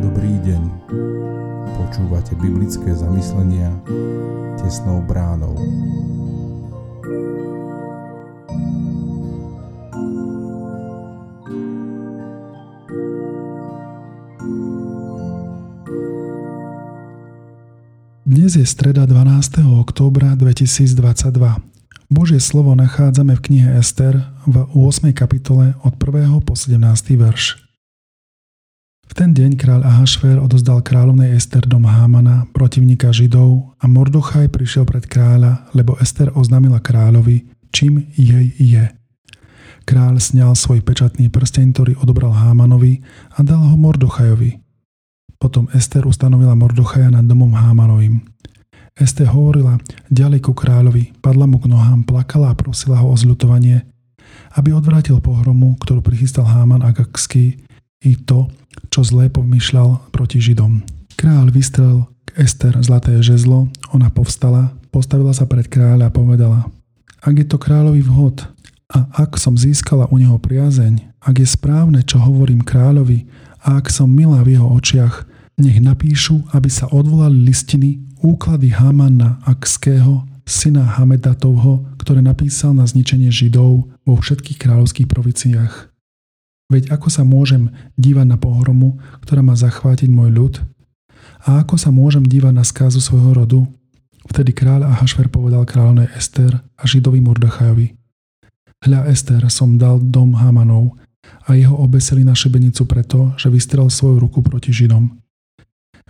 Dobrý deň. Počúvate biblické zamyslenia tesnou bránou. Dnes je streda 12. októbra 2022. Božie slovo nachádzame v knihe Ester v 8. kapitole od 1. po 17. verš. V ten deň kráľ Ahašver odozdal kráľovnej Ester dom Hámana, protivníka Židov a Mordochaj prišiel pred kráľa, lebo Ester oznámila kráľovi, čím jej je. Kráľ sňal svoj pečatný prsteň, ktorý odobral Hámanovi a dal ho Mordochajovi. Potom Ester ustanovila Mordochaja nad domom Hámanovým. Ester hovorila ďalej ku kráľovi, padla mu k nohám, plakala a prosila ho o zľutovanie, aby odvrátil pohromu, ktorú prichystal Háman Agakský i to, čo zlé pomýšľal proti Židom. Kráľ vystrel k Ester zlaté žezlo, ona povstala, postavila sa pred kráľa a povedala Ak je to kráľový vhod a ak som získala u neho priazeň, ak je správne, čo hovorím kráľovi a ak som milá v jeho očiach, nech napíšu, aby sa odvolali listiny úklady Hamana Akského, syna Hamedatovho, ktoré napísal na zničenie Židov vo všetkých kráľovských provinciách. Veď ako sa môžem dívať na pohromu, ktorá má zachvátiť môj ľud? A ako sa môžem dívať na skázu svojho rodu? Vtedy kráľ Ahašver povedal kráľovnej Ester a Židovi Mordechajovi. Hľa Ester som dal dom Hamanov a jeho obeseli na šibenicu preto, že vystrel svoju ruku proti Židom.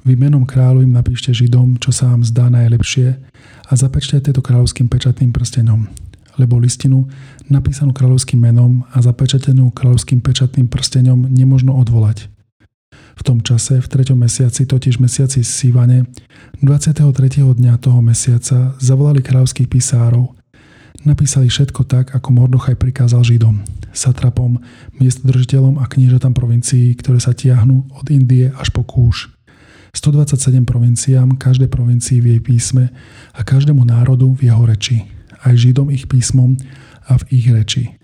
Vy menom kráľovým napíšte Židom, čo sa vám zdá najlepšie a zapečte to kráľovským pečatným prstenom, lebo listinu napísanú kráľovským menom a zapečatenú kráľovským pečatným prstenom nemožno odvolať. V tom čase, v treťom mesiaci, totiž mesiaci Sivane, 23. dňa toho mesiaca zavolali kráľovských písárov. Napísali všetko tak, ako Mordochaj prikázal Židom, satrapom, miestodržiteľom a kniežatám provincií, ktoré sa tiahnu od Indie až po Kúš. 127 provinciám, každej provincii v jej písme a každému národu v jeho reči, aj Židom ich písmom a v ich reči.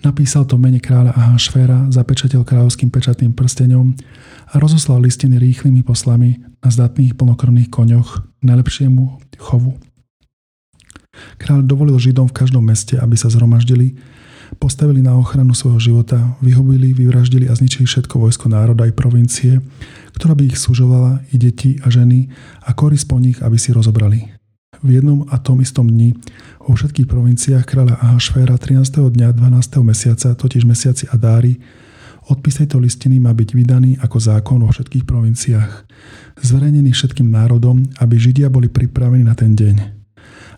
Napísal to mene kráľa Ahašféra, zapečateľ kráľovským pečatným prstenom a rozoslal listiny rýchlymi poslami na zdatných plnokrvných koňoch najlepšiemu chovu. Kráľ dovolil Židom v každom meste, aby sa zhromaždili postavili na ochranu svojho života, vyhubili, vyvraždili a zničili všetko vojsko národa i provincie, ktorá by ich súžovala, i deti a ženy a koris po nich, aby si rozobrali. V jednom a tom istom dni vo všetkých provinciách kráľa Ahašféra 13. dňa 12. mesiaca, totiž mesiaci Adári, odpis tejto listiny má byť vydaný ako zákon vo všetkých provinciách, zverejnený všetkým národom, aby Židia boli pripravení na ten deň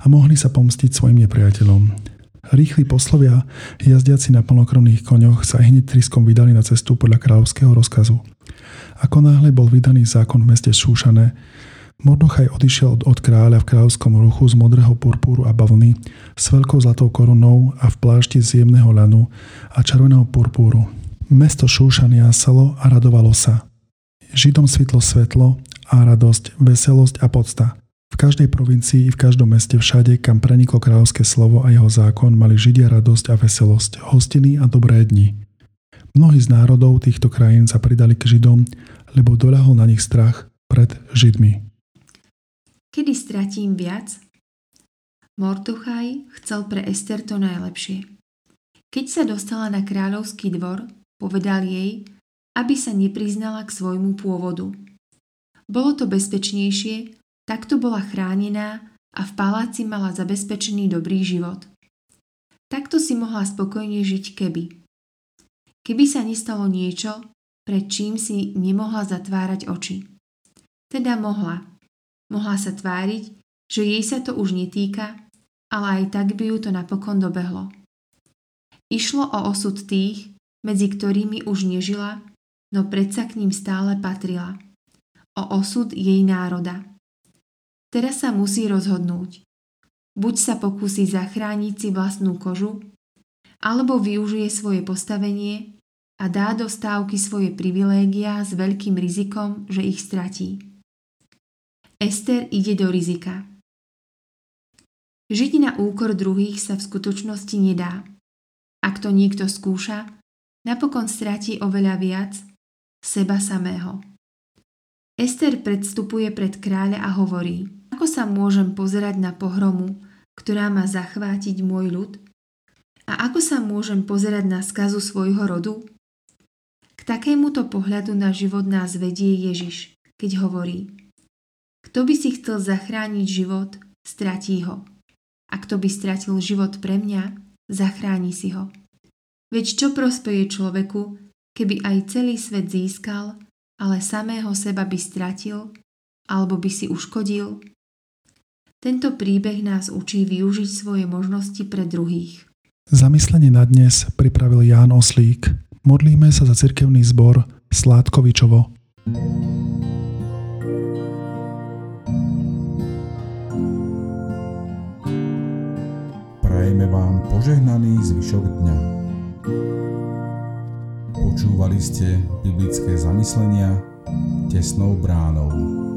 a mohli sa pomstiť svojim nepriateľom. Rýchli poslovia, jazdiaci na plnokrvných koňoch, sa hneď triskom vydali na cestu podľa kráľovského rozkazu. Ako náhle bol vydaný zákon v meste Šúšané, Mordochaj odišiel od, od kráľa v kráľovskom ruchu z modrého purpúru a bavlny, s veľkou zlatou korunou a v plášti z jemného ľanu a červeného purpúru. Mesto Šúšan jásalo a radovalo sa. Židom svitlo svetlo a radosť, veselosť a podsta. Každej provincii, v každom meste, všade, kam preniklo kráľovské slovo a jeho zákon, mali Židia radosť a veselosť, hostiny a dobré dni. Mnohí z národov týchto krajín sa pridali k Židom, lebo doľahol na nich strach pred Židmi. Kedy stratím viac? Mortuchaj chcel pre Ester to najlepšie. Keď sa dostala na kráľovský dvor, povedal jej, aby sa nepriznala k svojmu pôvodu. Bolo to bezpečnejšie, Takto bola chránená a v paláci mala zabezpečený dobrý život. Takto si mohla spokojne žiť keby. Keby sa nestalo niečo, pred čím si nemohla zatvárať oči. Teda mohla. Mohla sa tváriť, že jej sa to už netýka, ale aj tak by ju to napokon dobehlo. Išlo o osud tých, medzi ktorými už nežila, no predsa k ním stále patrila. O osud jej národa. Teraz sa musí rozhodnúť. Buď sa pokusí zachrániť si vlastnú kožu, alebo využije svoje postavenie a dá do stávky svoje privilégia s veľkým rizikom, že ich stratí. Ester ide do rizika. Žiť na úkor druhých sa v skutočnosti nedá. Ak to niekto skúša, napokon stratí oveľa viac seba samého. Ester predstupuje pred kráľa a hovorí, ako sa môžem pozerať na pohromu, ktorá má zachvátiť môj ľud? A ako sa môžem pozerať na skazu svojho rodu? K takémuto pohľadu na život nás vedie Ježiš, keď hovorí Kto by si chcel zachrániť život, stratí ho. A kto by stratil život pre mňa, zachráni si ho. Veď čo prospeje človeku, keby aj celý svet získal, ale samého seba by stratil, alebo by si uškodil? Tento príbeh nás učí využiť svoje možnosti pre druhých. Zamyslenie na dnes pripravil Ján Oslík. Modlíme sa za cirkevný zbor Sládkovičovo. Prajeme vám požehnaný zvyšok dňa. Počúvali ste biblické zamyslenia tesnou bránou.